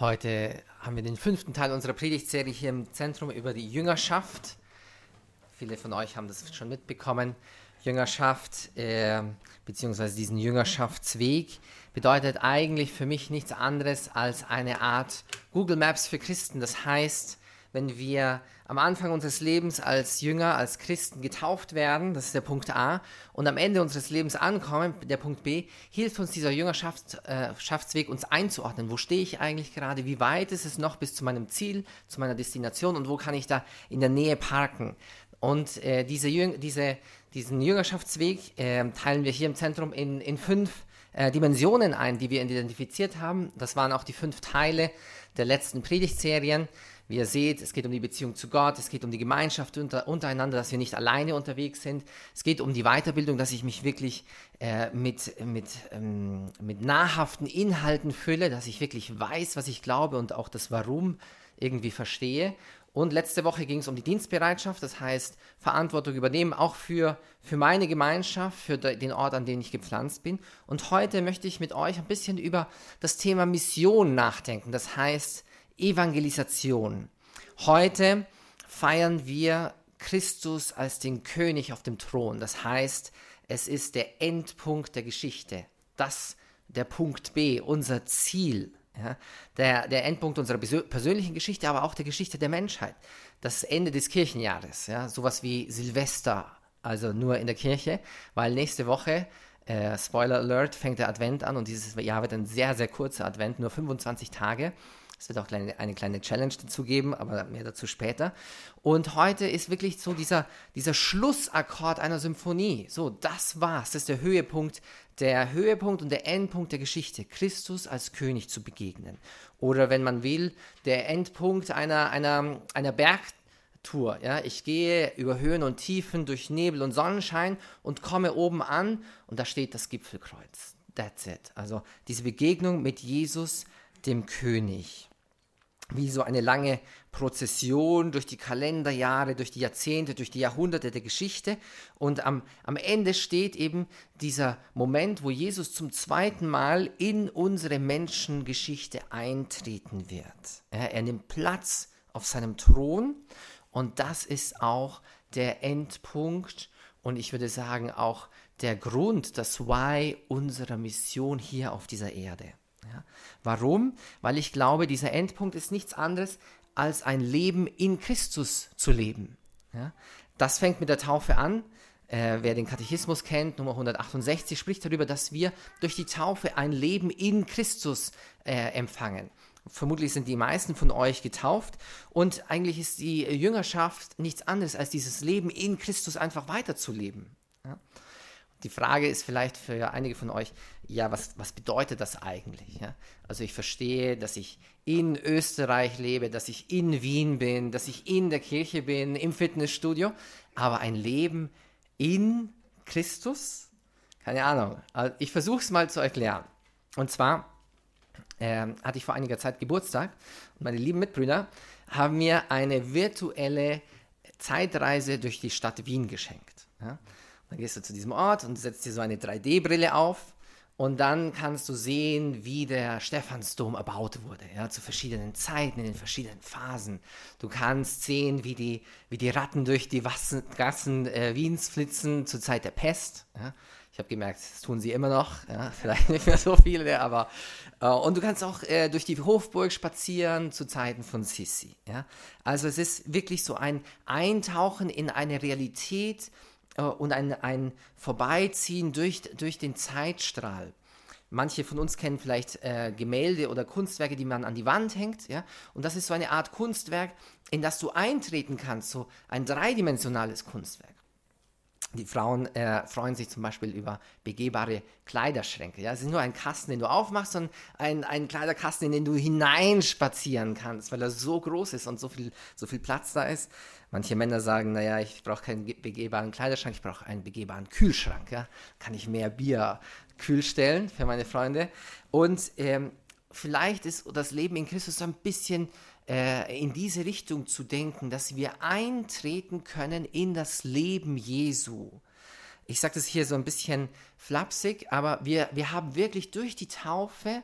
Heute haben wir den fünften Teil unserer Predigtserie hier im Zentrum über die Jüngerschaft. Viele von euch haben das schon mitbekommen. Jüngerschaft äh, beziehungsweise diesen Jüngerschaftsweg bedeutet eigentlich für mich nichts anderes als eine Art Google Maps für Christen. Das heißt, wenn wir am Anfang unseres Lebens als Jünger, als Christen getauft werden, das ist der Punkt A, und am Ende unseres Lebens ankommen, der Punkt B, hilft uns dieser Jüngerschaftsweg, uns einzuordnen. Wo stehe ich eigentlich gerade? Wie weit ist es noch bis zu meinem Ziel, zu meiner Destination und wo kann ich da in der Nähe parken? Und äh, diese, diese, diesen Jüngerschaftsweg äh, teilen wir hier im Zentrum in, in fünf äh, Dimensionen ein, die wir identifiziert haben. Das waren auch die fünf Teile der letzten Predigtserien. Wie ihr seht, es geht um die Beziehung zu Gott, es geht um die Gemeinschaft unter, untereinander, dass wir nicht alleine unterwegs sind. Es geht um die Weiterbildung, dass ich mich wirklich äh, mit, mit, ähm, mit nahrhaften Inhalten fülle, dass ich wirklich weiß, was ich glaube und auch das Warum irgendwie verstehe. Und letzte Woche ging es um die Dienstbereitschaft, das heißt Verantwortung übernehmen, auch für, für meine Gemeinschaft, für den Ort, an dem ich gepflanzt bin. Und heute möchte ich mit euch ein bisschen über das Thema Mission nachdenken, das heißt Evangelisation. Heute feiern wir Christus als den König auf dem Thron. Das heißt, es ist der Endpunkt der Geschichte. Das der Punkt B, unser Ziel. Ja, der, der Endpunkt unserer persönlichen Geschichte, aber auch der Geschichte der Menschheit. Das Ende des Kirchenjahres. Ja, sowas wie Silvester, also nur in der Kirche, weil nächste Woche äh, Spoiler Alert, fängt der Advent an und dieses Jahr wird ein sehr, sehr kurzer Advent, nur 25 Tage. Es wird auch eine kleine Challenge dazu geben, aber mehr dazu später. Und heute ist wirklich so dieser, dieser Schlussakkord einer Symphonie. So, das war's. Das ist der Höhepunkt, der Höhepunkt und der Endpunkt der Geschichte. Christus als König zu begegnen. Oder wenn man will, der Endpunkt einer, einer, einer Bergtour. Ja, ich gehe über Höhen und Tiefen, durch Nebel und Sonnenschein und komme oben an und da steht das Gipfelkreuz. That's it. Also diese Begegnung mit Jesus, dem König wie so eine lange Prozession durch die Kalenderjahre, durch die Jahrzehnte, durch die Jahrhunderte der Geschichte. Und am, am Ende steht eben dieser Moment, wo Jesus zum zweiten Mal in unsere Menschengeschichte eintreten wird. Ja, er nimmt Platz auf seinem Thron und das ist auch der Endpunkt und ich würde sagen auch der Grund, das Why unserer Mission hier auf dieser Erde. Ja. Warum? Weil ich glaube, dieser Endpunkt ist nichts anderes als ein Leben in Christus zu leben. Ja. Das fängt mit der Taufe an. Äh, wer den Katechismus kennt, Nummer 168, spricht darüber, dass wir durch die Taufe ein Leben in Christus äh, empfangen. Vermutlich sind die meisten von euch getauft und eigentlich ist die Jüngerschaft nichts anderes als dieses Leben in Christus einfach weiterzuleben. Ja. Die Frage ist vielleicht für einige von euch, ja, was, was bedeutet das eigentlich? Ja? Also ich verstehe, dass ich in Österreich lebe, dass ich in Wien bin, dass ich in der Kirche bin, im Fitnessstudio, aber ein Leben in Christus? Keine Ahnung. Also ich versuche es mal zu erklären. Und zwar äh, hatte ich vor einiger Zeit Geburtstag und meine lieben Mitbrüder haben mir eine virtuelle Zeitreise durch die Stadt Wien geschenkt. Ja? Dann gehst du zu diesem Ort und setzt dir so eine 3D-Brille auf und dann kannst du sehen, wie der Stephansdom erbaut wurde, ja, zu verschiedenen Zeiten, in den verschiedenen Phasen. Du kannst sehen, wie die, wie die Ratten durch die Wassen, Gassen äh, Wiens flitzen zur Zeit der Pest. Ja. Ich habe gemerkt, das tun sie immer noch, ja, vielleicht nicht mehr so viele, aber äh, und du kannst auch äh, durch die Hofburg spazieren zu Zeiten von Sissi. Ja. Also es ist wirklich so ein Eintauchen in eine Realität, und ein, ein Vorbeiziehen durch, durch den Zeitstrahl. Manche von uns kennen vielleicht äh, Gemälde oder Kunstwerke, die man an die Wand hängt, ja. Und das ist so eine Art Kunstwerk, in das du eintreten kannst, so ein dreidimensionales Kunstwerk. Die Frauen äh, freuen sich zum Beispiel über begehbare Kleiderschränke. Ja? Es ist nur ein Kasten, den du aufmachst, sondern ein, ein Kleiderkasten, in den du hineinspazieren kannst, weil er so groß ist und so viel, so viel Platz da ist. Manche Männer sagen, naja, ich brauche keinen begehbaren Kleiderschrank, ich brauche einen begehbaren Kühlschrank. Ja? Kann ich mehr Bier kühl stellen für meine Freunde. Und ähm, vielleicht ist das Leben in Christus ein bisschen äh, in diese Richtung zu denken, dass wir eintreten können in das Leben Jesu. Ich sage das hier so ein bisschen flapsig, aber wir, wir haben wirklich durch die Taufe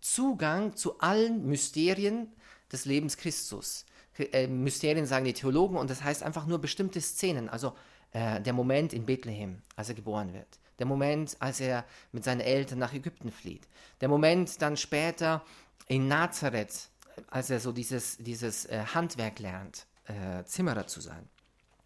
Zugang zu allen Mysterien des Lebens Christus. Äh, Mysterien sagen die Theologen und das heißt einfach nur bestimmte Szenen. Also äh, der Moment in Bethlehem, als er geboren wird. Der Moment, als er mit seinen Eltern nach Ägypten flieht. Der Moment dann später in Nazareth, als er so dieses, dieses äh, Handwerk lernt, äh, Zimmerer zu sein.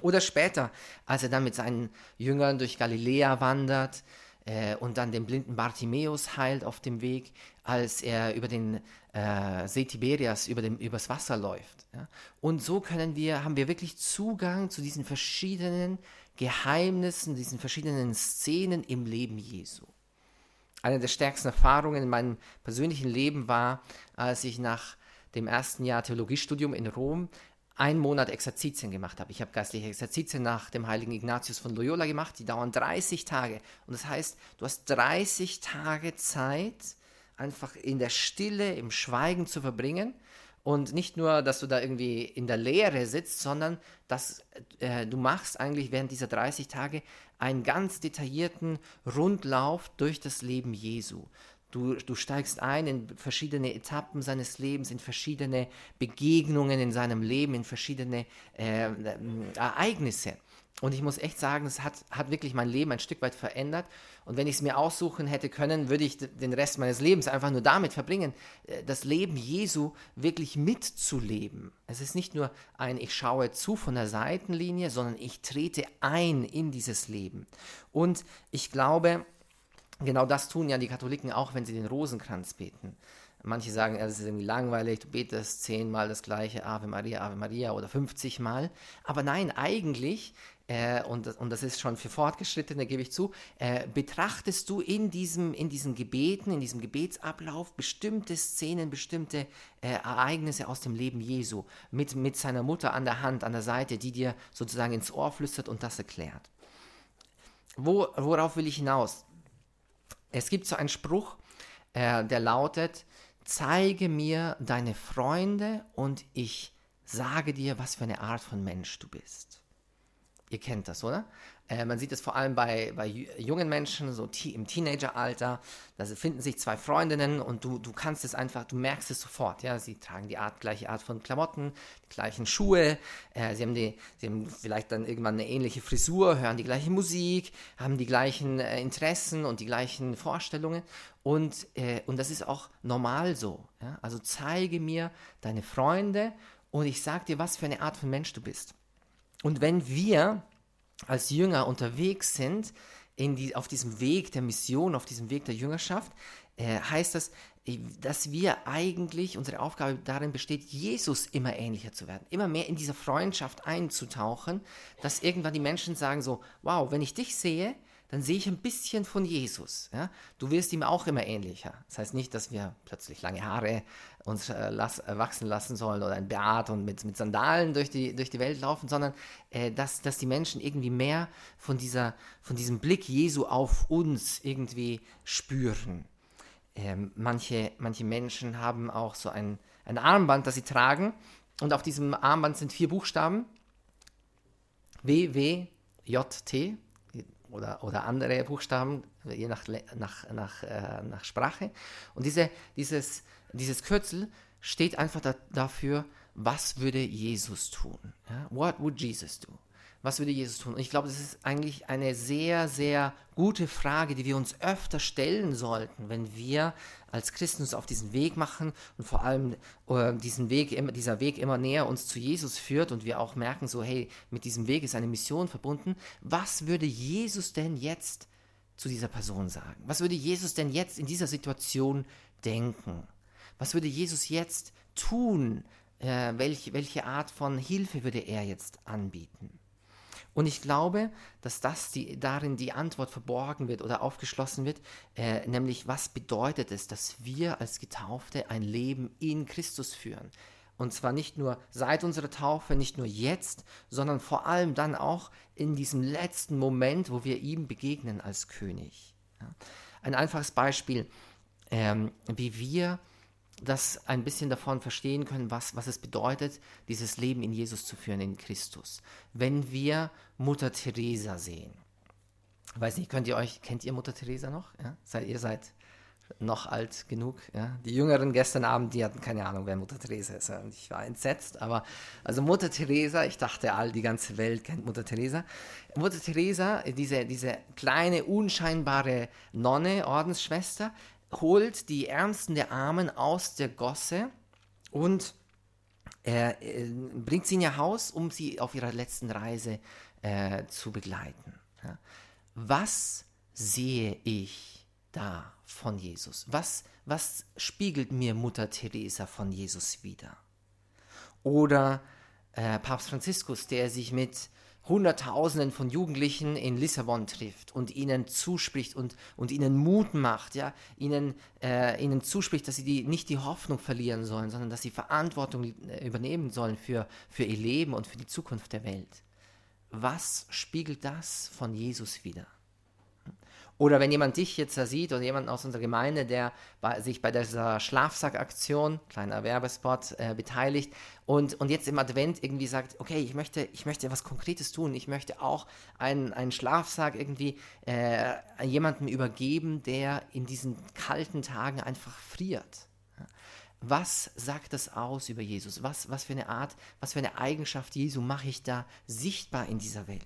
Oder später, als er dann mit seinen Jüngern durch Galiläa wandert äh, und dann den blinden Bartimäus heilt auf dem Weg, als er über den äh, See Tiberias, über dem, übers Wasser läuft. Ja? Und so können wir, haben wir wirklich Zugang zu diesen verschiedenen Geheimnissen, diesen verschiedenen Szenen im Leben Jesu. Eine der stärksten Erfahrungen in meinem persönlichen Leben war, als ich nach dem ersten Jahr Theologiestudium in Rom einen Monat Exerzitien gemacht habe. Ich habe geistliche Exerzitien nach dem heiligen Ignatius von Loyola gemacht, die dauern 30 Tage. Und das heißt, du hast 30 Tage Zeit, einfach in der Stille, im Schweigen zu verbringen. Und nicht nur, dass du da irgendwie in der Leere sitzt, sondern dass äh, du machst eigentlich während dieser 30 Tage einen ganz detaillierten Rundlauf durch das Leben Jesu. Du, du steigst ein in verschiedene Etappen seines Lebens, in verschiedene Begegnungen in seinem Leben, in verschiedene äh, Ereignisse. Und ich muss echt sagen, es hat, hat wirklich mein Leben ein Stück weit verändert. Und wenn ich es mir aussuchen hätte können, würde ich den Rest meines Lebens einfach nur damit verbringen, äh, das Leben Jesu wirklich mitzuleben. Es ist nicht nur ein Ich schaue zu von der Seitenlinie, sondern ich trete ein in dieses Leben. Und ich glaube, Genau das tun ja die Katholiken auch, wenn sie den Rosenkranz beten. Manche sagen, es ist irgendwie langweilig, du betest zehnmal das gleiche Ave Maria, Ave Maria oder 50 Mal. Aber nein, eigentlich, äh, und, und das ist schon für Fortgeschrittene, gebe ich zu, äh, betrachtest du in, diesem, in diesen Gebeten, in diesem Gebetsablauf bestimmte Szenen, bestimmte äh, Ereignisse aus dem Leben Jesu mit, mit seiner Mutter an der Hand, an der Seite, die dir sozusagen ins Ohr flüstert und das erklärt. Wo, worauf will ich hinaus? Es gibt so einen Spruch, äh, der lautet, zeige mir deine Freunde und ich sage dir, was für eine Art von Mensch du bist. Ihr kennt das, oder? Äh, man sieht es vor allem bei, bei jungen Menschen, so im Teenageralter. Da finden sich zwei Freundinnen und du, du kannst es einfach, du merkst es sofort. Ja? Sie tragen die Art, gleiche Art von Klamotten, die gleichen Schuhe, äh, sie, haben die, sie haben vielleicht dann irgendwann eine ähnliche Frisur, hören die gleiche Musik, haben die gleichen äh, Interessen und die gleichen Vorstellungen. Und, äh, und das ist auch normal so. Ja? Also zeige mir deine Freunde und ich sage dir, was für eine Art von Mensch du bist. Und wenn wir als Jünger unterwegs sind, in die, auf diesem Weg der Mission, auf diesem Weg der Jüngerschaft, äh, heißt das, äh, dass wir eigentlich, unsere Aufgabe darin besteht, Jesus immer ähnlicher zu werden, immer mehr in dieser Freundschaft einzutauchen, dass irgendwann die Menschen sagen so, wow, wenn ich dich sehe, dann sehe ich ein bisschen von Jesus. Ja? Du wirst ihm auch immer ähnlicher. Das heißt nicht, dass wir plötzlich lange Haare uns äh, las, äh, wachsen lassen sollen oder ein Bart und mit, mit Sandalen durch die, durch die Welt laufen, sondern äh, dass, dass die Menschen irgendwie mehr von, dieser, von diesem Blick Jesu auf uns irgendwie spüren. Ähm, manche, manche Menschen haben auch so ein, ein Armband, das sie tragen und auf diesem Armband sind vier Buchstaben. W, W, J, T oder, oder andere Buchstaben, je nach, nach, nach, äh, nach Sprache. Und diese, dieses, dieses Kürzel steht einfach da, dafür, was würde Jesus tun? Ja? What would Jesus do? Was würde Jesus tun? Und ich glaube, das ist eigentlich eine sehr, sehr gute Frage, die wir uns öfter stellen sollten, wenn wir als Christen uns auf diesen Weg machen und vor allem äh, diesen Weg, dieser Weg immer näher uns zu Jesus führt und wir auch merken, so, hey, mit diesem Weg ist eine Mission verbunden. Was würde Jesus denn jetzt zu dieser Person sagen? Was würde Jesus denn jetzt in dieser Situation denken? Was würde Jesus jetzt tun? Äh, welche, welche Art von Hilfe würde er jetzt anbieten? Und ich glaube, dass das die, darin die Antwort verborgen wird oder aufgeschlossen wird, äh, nämlich was bedeutet es, dass wir als Getaufte ein Leben in Christus führen. Und zwar nicht nur seit unserer Taufe, nicht nur jetzt, sondern vor allem dann auch in diesem letzten Moment, wo wir ihm begegnen als König. Ja. Ein einfaches Beispiel, ähm, wie wir das ein bisschen davon verstehen können, was, was es bedeutet, dieses Leben in Jesus zu führen, in Christus. Wenn wir Mutter Teresa sehen. Weiß nicht, könnt ihr euch, kennt ihr Mutter Teresa noch? Ja? Seid, ihr seid noch alt genug. Ja. Die Jüngeren gestern Abend, die hatten keine Ahnung, wer Mutter Teresa ist. Und ich war entsetzt. Aber also Mutter Teresa, ich dachte, all die ganze Welt kennt Mutter Teresa. Mutter Teresa, diese, diese kleine, unscheinbare Nonne, Ordensschwester, holt die Ärmsten der Armen aus der Gosse und äh, bringt sie in ihr Haus, um sie auf ihrer letzten Reise äh, zu begleiten. Ja. Was sehe ich da von Jesus? Was, was spiegelt mir Mutter Teresa von Jesus wieder? Oder äh, Papst Franziskus, der sich mit Hunderttausenden von Jugendlichen in Lissabon trifft und ihnen zuspricht und, und ihnen Mut macht, ja, ihnen, äh, ihnen zuspricht, dass sie die, nicht die Hoffnung verlieren sollen, sondern dass sie Verantwortung äh, übernehmen sollen für, für ihr Leben und für die Zukunft der Welt. Was spiegelt das von Jesus wieder? Oder wenn jemand dich jetzt da sieht oder jemand aus unserer Gemeinde, der bei, sich bei dieser Schlafsackaktion, kleiner Werbespot, äh, beteiligt und, und jetzt im Advent irgendwie sagt, okay, ich möchte, ich möchte was Konkretes tun, ich möchte auch einen, einen Schlafsack irgendwie äh, jemandem übergeben, der in diesen kalten Tagen einfach friert. Was sagt das aus über Jesus? Was, was für eine Art, was für eine Eigenschaft Jesu mache ich da sichtbar in dieser Welt?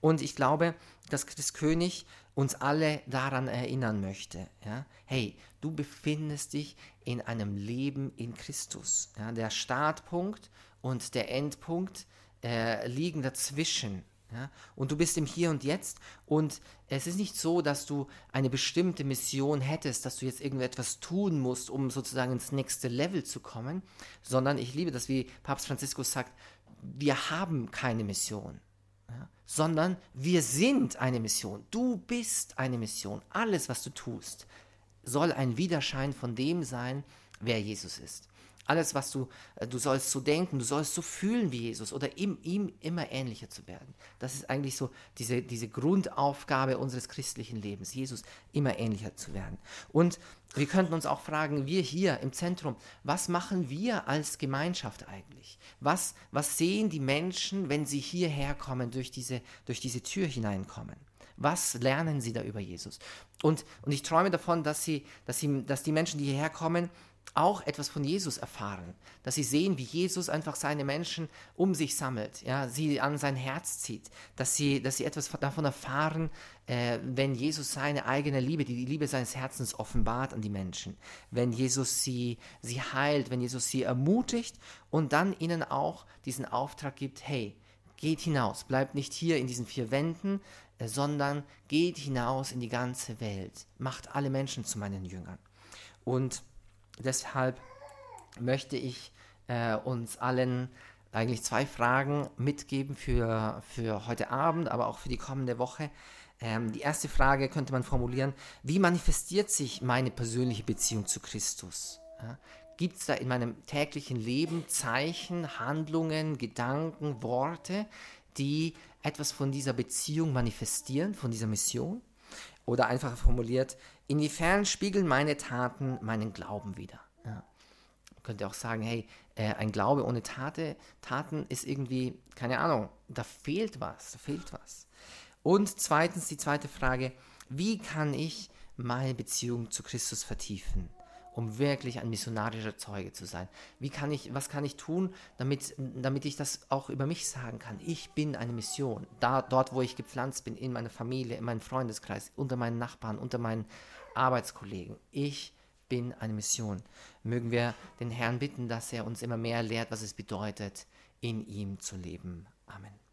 Und ich glaube, dass König uns alle daran erinnern möchte. Ja? Hey, du befindest dich in einem Leben in Christus. Ja? Der Startpunkt und der Endpunkt äh, liegen dazwischen. Ja? Und du bist im Hier und Jetzt und es ist nicht so, dass du eine bestimmte Mission hättest, dass du jetzt irgendetwas tun musst, um sozusagen ins nächste Level zu kommen, sondern ich liebe das, wie Papst Franziskus sagt, wir haben keine Mission ja, sondern wir sind eine Mission. Du bist eine Mission. Alles, was du tust, soll ein Widerschein von dem sein, wer Jesus ist. Alles, was du, äh, du sollst so denken, du sollst so fühlen wie Jesus oder ihm, ihm immer ähnlicher zu werden. Das ist eigentlich so diese, diese Grundaufgabe unseres christlichen Lebens, Jesus immer ähnlicher zu werden. Und wir könnten uns auch fragen, wir hier im Zentrum, was machen wir als Gemeinschaft eigentlich? Was, was sehen die Menschen, wenn sie hierher kommen, durch diese, durch diese Tür hineinkommen? Was lernen sie da über Jesus? Und, und ich träume davon, dass, sie, dass, sie, dass die Menschen, die hierher kommen, auch etwas von Jesus erfahren, dass sie sehen, wie Jesus einfach seine Menschen um sich sammelt, ja, sie an sein Herz zieht, dass sie, dass sie etwas davon erfahren, äh, wenn Jesus seine eigene Liebe, die Liebe seines Herzens offenbart an die Menschen, wenn Jesus sie, sie heilt, wenn Jesus sie ermutigt und dann ihnen auch diesen Auftrag gibt, hey, geht hinaus, bleibt nicht hier in diesen vier Wänden, äh, sondern geht hinaus in die ganze Welt, macht alle Menschen zu meinen Jüngern. Und Deshalb möchte ich äh, uns allen eigentlich zwei Fragen mitgeben für, für heute Abend, aber auch für die kommende Woche. Ähm, die erste Frage könnte man formulieren, wie manifestiert sich meine persönliche Beziehung zu Christus? Ja? Gibt es da in meinem täglichen Leben Zeichen, Handlungen, Gedanken, Worte, die etwas von dieser Beziehung manifestieren, von dieser Mission? Oder einfach formuliert, inwiefern spiegeln meine Taten meinen Glauben wider? Ja. Man könnte auch sagen, hey, äh, ein Glaube ohne Tate, Taten ist irgendwie, keine Ahnung, da fehlt was, da fehlt was. Und zweitens die zweite Frage, wie kann ich meine Beziehung zu Christus vertiefen? um wirklich ein missionarischer Zeuge zu sein? Wie kann ich, was kann ich tun, damit, damit ich das auch über mich sagen kann? Ich bin eine Mission. Da, dort, wo ich gepflanzt bin, in meiner Familie, in meinem Freundeskreis, unter meinen Nachbarn, unter meinen Arbeitskollegen. Ich bin eine Mission. Mögen wir den Herrn bitten, dass er uns immer mehr lehrt, was es bedeutet, in ihm zu leben. Amen.